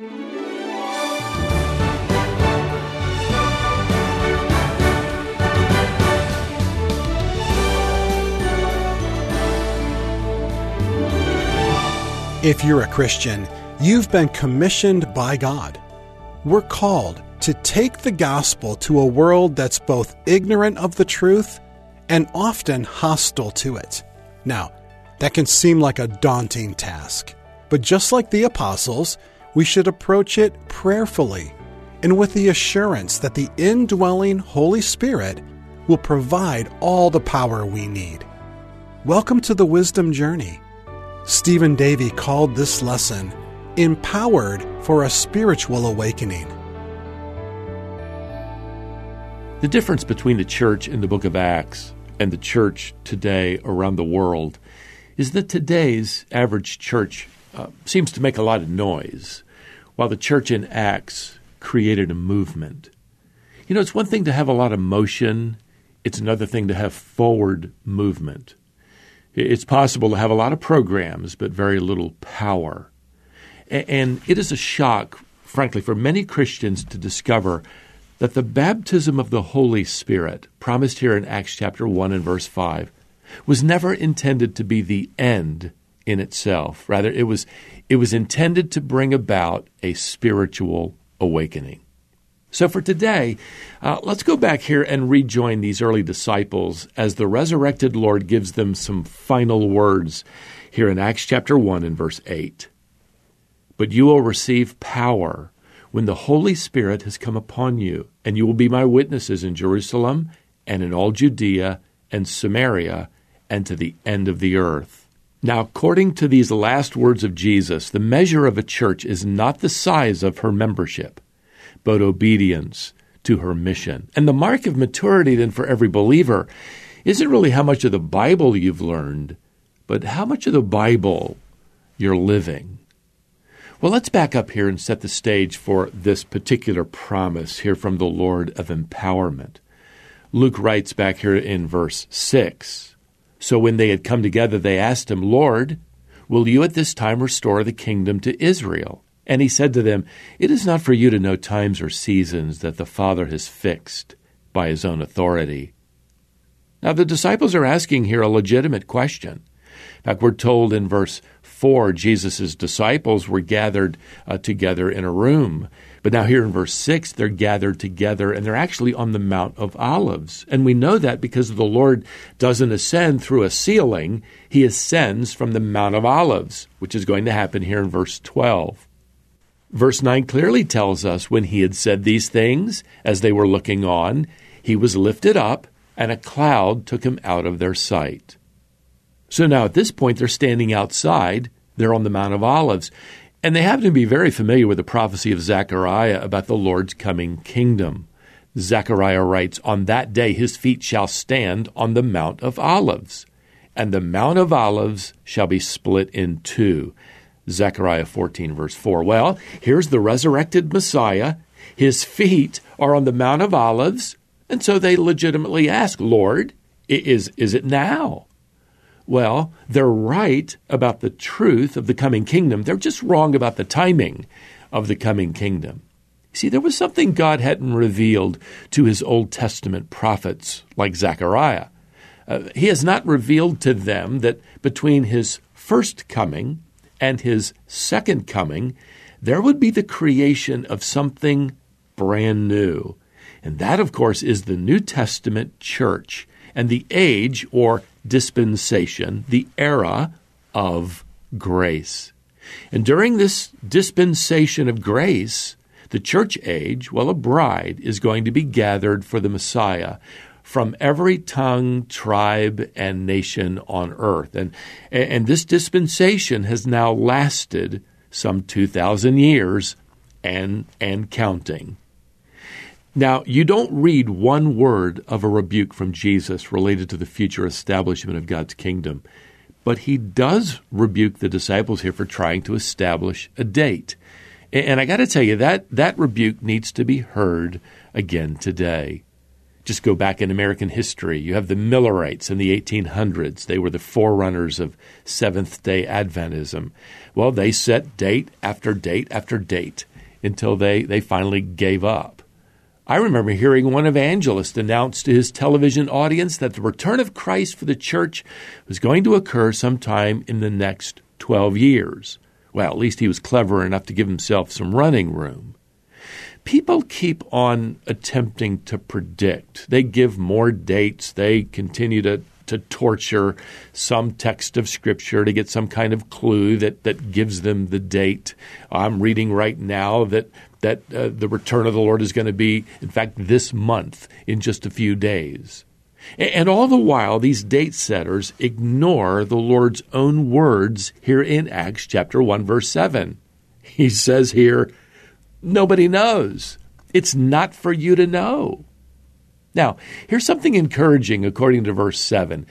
If you're a Christian, you've been commissioned by God. We're called to take the gospel to a world that's both ignorant of the truth and often hostile to it. Now, that can seem like a daunting task, but just like the apostles, we should approach it prayerfully and with the assurance that the indwelling Holy Spirit will provide all the power we need. Welcome to the Wisdom Journey. Stephen Davey called this lesson Empowered for a Spiritual Awakening. The difference between the church in the book of Acts and the church today around the world is that today's average church uh, seems to make a lot of noise, while the church in Acts created a movement. You know, it's one thing to have a lot of motion, it's another thing to have forward movement. It's possible to have a lot of programs, but very little power. And it is a shock, frankly, for many Christians to discover that the baptism of the Holy Spirit, promised here in Acts chapter 1 and verse 5, was never intended to be the end in itself. Rather, it was, it was intended to bring about a spiritual awakening. So for today, uh, let's go back here and rejoin these early disciples as the resurrected Lord gives them some final words here in Acts chapter 1 and verse 8. But you will receive power when the Holy Spirit has come upon you, and you will be my witnesses in Jerusalem and in all Judea and Samaria and to the end of the earth. Now, according to these last words of Jesus, the measure of a church is not the size of her membership but obedience to her mission. And the mark of maturity, then, for every believer isn't really how much of the Bible you've learned, but how much of the Bible you're living. Well, let's back up here and set the stage for this particular promise here from the Lord of empowerment. Luke writes back here in verse 6 So when they had come together, they asked him, Lord, will you at this time restore the kingdom to Israel? And he said to them, It is not for you to know times or seasons that the Father has fixed by his own authority. Now, the disciples are asking here a legitimate question. In fact, we're told in verse 4 Jesus' disciples were gathered uh, together in a room. But now, here in verse 6, they're gathered together and they're actually on the Mount of Olives. And we know that because the Lord doesn't ascend through a ceiling, he ascends from the Mount of Olives, which is going to happen here in verse 12. Verse 9 clearly tells us when he had said these things, as they were looking on, he was lifted up, and a cloud took him out of their sight. So now at this point, they're standing outside. They're on the Mount of Olives. And they happen to be very familiar with the prophecy of Zechariah about the Lord's coming kingdom. Zechariah writes, On that day his feet shall stand on the Mount of Olives, and the Mount of Olives shall be split in two Zechariah 14, verse 4. Well, here's the resurrected Messiah. His feet are on the Mount of Olives, and so they legitimately ask, Lord, is, is it now? Well, they're right about the truth of the coming kingdom. They're just wrong about the timing of the coming kingdom. See, there was something God hadn't revealed to his Old Testament prophets like Zechariah. Uh, he has not revealed to them that between his first coming and his second coming, there would be the creation of something brand new. And that, of course, is the New Testament church and the age or dispensation, the era of grace. And during this dispensation of grace, the church age, well, a bride is going to be gathered for the Messiah from every tongue, tribe, and nation on earth. And, and this dispensation has now lasted some 2,000 years and, and counting. Now, you don't read one word of a rebuke from Jesus related to the future establishment of God's kingdom, but he does rebuke the disciples here for trying to establish a date. And I got to tell you, that, that rebuke needs to be heard again today. Just go back in American history. You have the Millerites in the 1800s. They were the forerunners of Seventh day Adventism. Well, they set date after date after date until they, they finally gave up. I remember hearing one evangelist announce to his television audience that the return of Christ for the church was going to occur sometime in the next 12 years. Well, at least he was clever enough to give himself some running room people keep on attempting to predict. They give more dates, they continue to to torture some text of scripture to get some kind of clue that, that gives them the date. I'm reading right now that that uh, the return of the Lord is going to be, in fact, this month in just a few days. And, and all the while, these date setters ignore the Lord's own words here in Acts chapter 1, verse 7. He says here, Nobody knows. It's not for you to know. Now, here's something encouraging according to verse 7.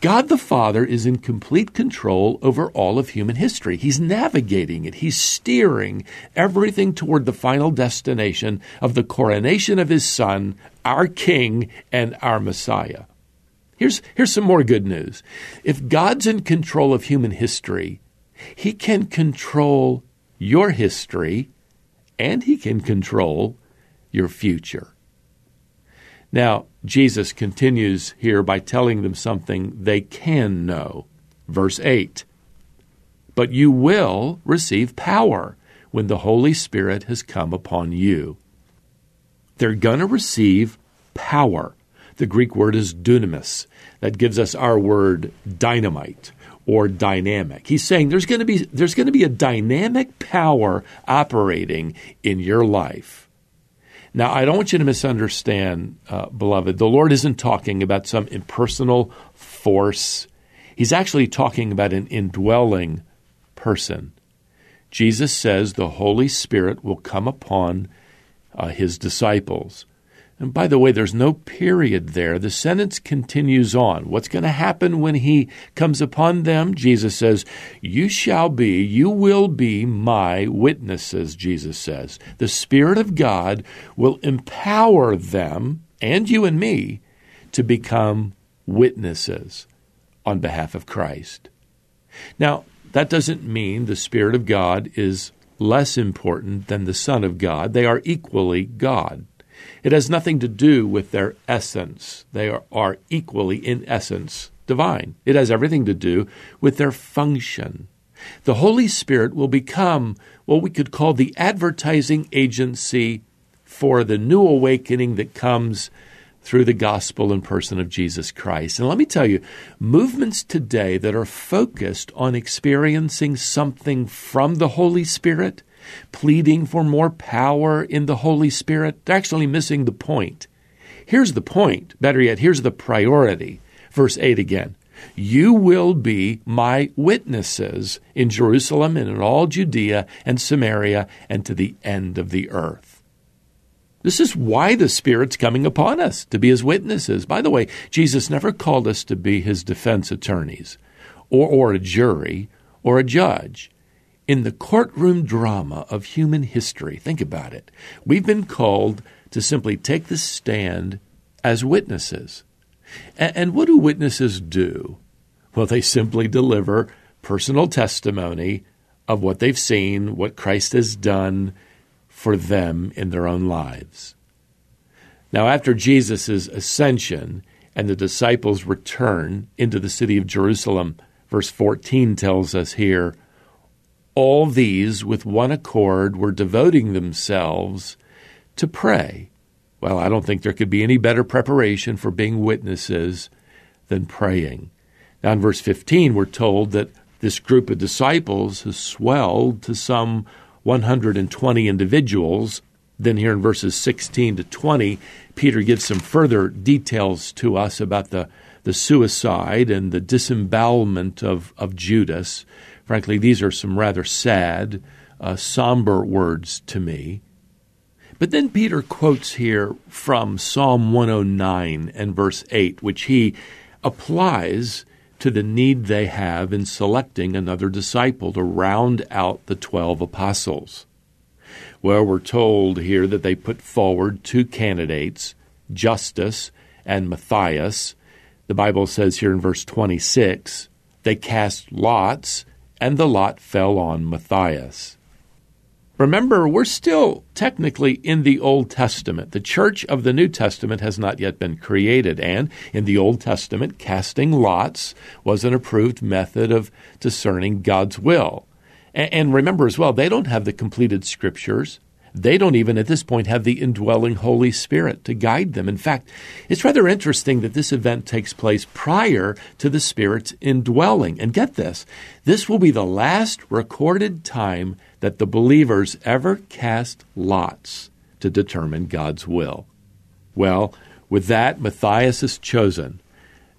God the Father is in complete control over all of human history. He's navigating it. He's steering everything toward the final destination of the coronation of His Son, our King, and our Messiah. Here's, here's some more good news. If God's in control of human history, He can control your history and He can control your future. Now, Jesus continues here by telling them something they can know. Verse 8 But you will receive power when the Holy Spirit has come upon you. They're going to receive power. The Greek word is dunamis. That gives us our word dynamite or dynamic. He's saying there's going to be there's going to be a dynamic power operating in your life. Now, I don't want you to misunderstand, uh, beloved. The Lord isn't talking about some impersonal force. He's actually talking about an indwelling person. Jesus says the Holy Spirit will come upon uh, his disciples. And by the way, there's no period there. The sentence continues on. What's going to happen when he comes upon them? Jesus says, You shall be, you will be my witnesses, Jesus says. The Spirit of God will empower them, and you and me, to become witnesses on behalf of Christ. Now, that doesn't mean the Spirit of God is less important than the Son of God. They are equally God. It has nothing to do with their essence. They are, are equally, in essence, divine. It has everything to do with their function. The Holy Spirit will become what we could call the advertising agency for the new awakening that comes through the gospel and person of Jesus Christ. And let me tell you, movements today that are focused on experiencing something from the Holy Spirit pleading for more power in the Holy Spirit. They're actually missing the point. Here's the point. Better yet, here's the priority. Verse 8 again. You will be my witnesses in Jerusalem and in all Judea and Samaria and to the end of the earth. This is why the Spirit's coming upon us, to be his witnesses. By the way, Jesus never called us to be his defense attorneys or, or a jury or a judge in the courtroom drama of human history, think about it, we've been called to simply take the stand as witnesses. And, what do witnesses do? Well, they simply deliver personal testimony of what they've seen, what Christ has done for them in their own lives. Now, after Jesus' ascension and the disciples' return into the city of Jerusalem, verse 14 tells us here all these, with one accord, were devoting themselves to pray. Well, I don't think there could be any better preparation for being witnesses than praying. Now, in verse 15, we're told that this group of disciples has swelled to some 120 individuals. Then, here in verses 16 to 20, Peter gives some further details to us about the, the suicide and the disembowelment of, of Judas. Frankly, these are some rather sad, uh, somber words to me. But then Peter quotes here from Psalm 109 and verse 8, which he applies to the need they have in selecting another disciple to round out the 12 apostles. Well, we're told here that they put forward two candidates Justus and Matthias. The Bible says here in verse 26 they cast lots, and the lot fell on Matthias. Remember, we're still technically in the Old Testament. The church of the New Testament has not yet been created, and in the Old Testament, casting lots was an approved method of discerning God's will. And remember as well, they don't have the completed scriptures. They don't even at this point have the indwelling Holy Spirit to guide them. In fact, it's rather interesting that this event takes place prior to the Spirit's indwelling. And get this this will be the last recorded time that the believers ever cast lots to determine God's will. Well, with that, Matthias is chosen.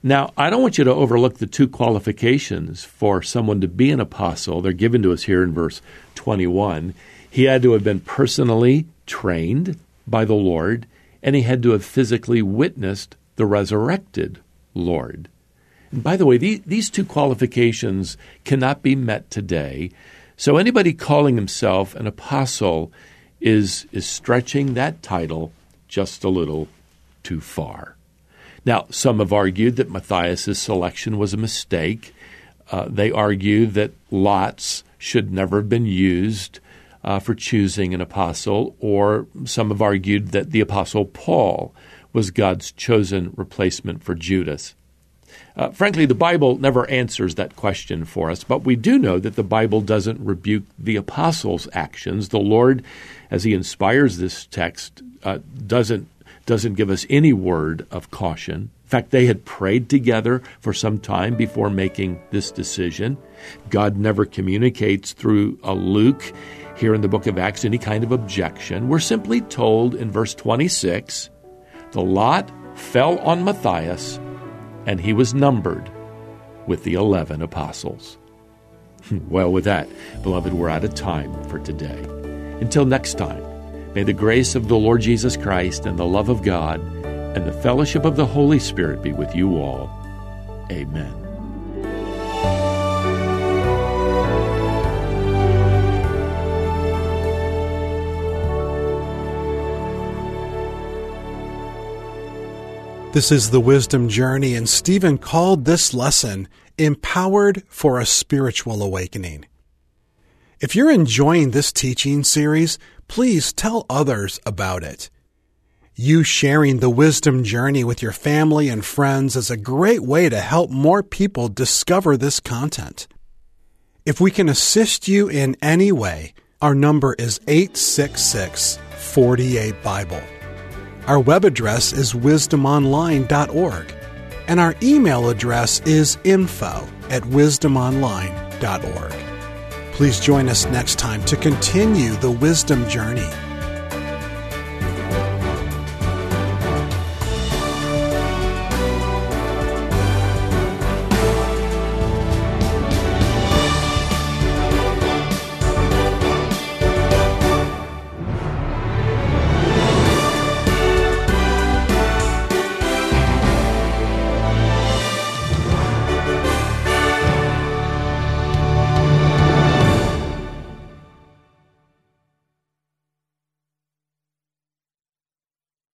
Now, I don't want you to overlook the two qualifications for someone to be an apostle. They're given to us here in verse 21. He had to have been personally trained by the Lord, and he had to have physically witnessed the resurrected Lord. And by the way, these two qualifications cannot be met today. So anybody calling himself an apostle is, is stretching that title just a little too far. Now, some have argued that Matthias' selection was a mistake. Uh, they argue that lots should never have been used uh, for choosing an apostle, or some have argued that the apostle Paul was God's chosen replacement for Judas. Uh, frankly, the Bible never answers that question for us, but we do know that the Bible doesn't rebuke the apostles' actions. The Lord, as He inspires this text, uh, doesn't doesn't give us any word of caution. In fact, they had prayed together for some time before making this decision. God never communicates through a Luke here in the book of Acts any kind of objection. We're simply told in verse 26 the lot fell on Matthias, and he was numbered with the 11 apostles. well, with that, beloved, we're out of time for today. Until next time, may the grace of the Lord Jesus Christ and the love of God and the fellowship of the Holy Spirit be with you all. Amen. This is the Wisdom Journey, and Stephen called this lesson Empowered for a Spiritual Awakening. If you're enjoying this teaching series, please tell others about it. You sharing the Wisdom Journey with your family and friends is a great way to help more people discover this content. If we can assist you in any way, our number is 866 48 Bible. Our web address is wisdomonline.org, and our email address is info at wisdomonline.org. Please join us next time to continue the wisdom journey.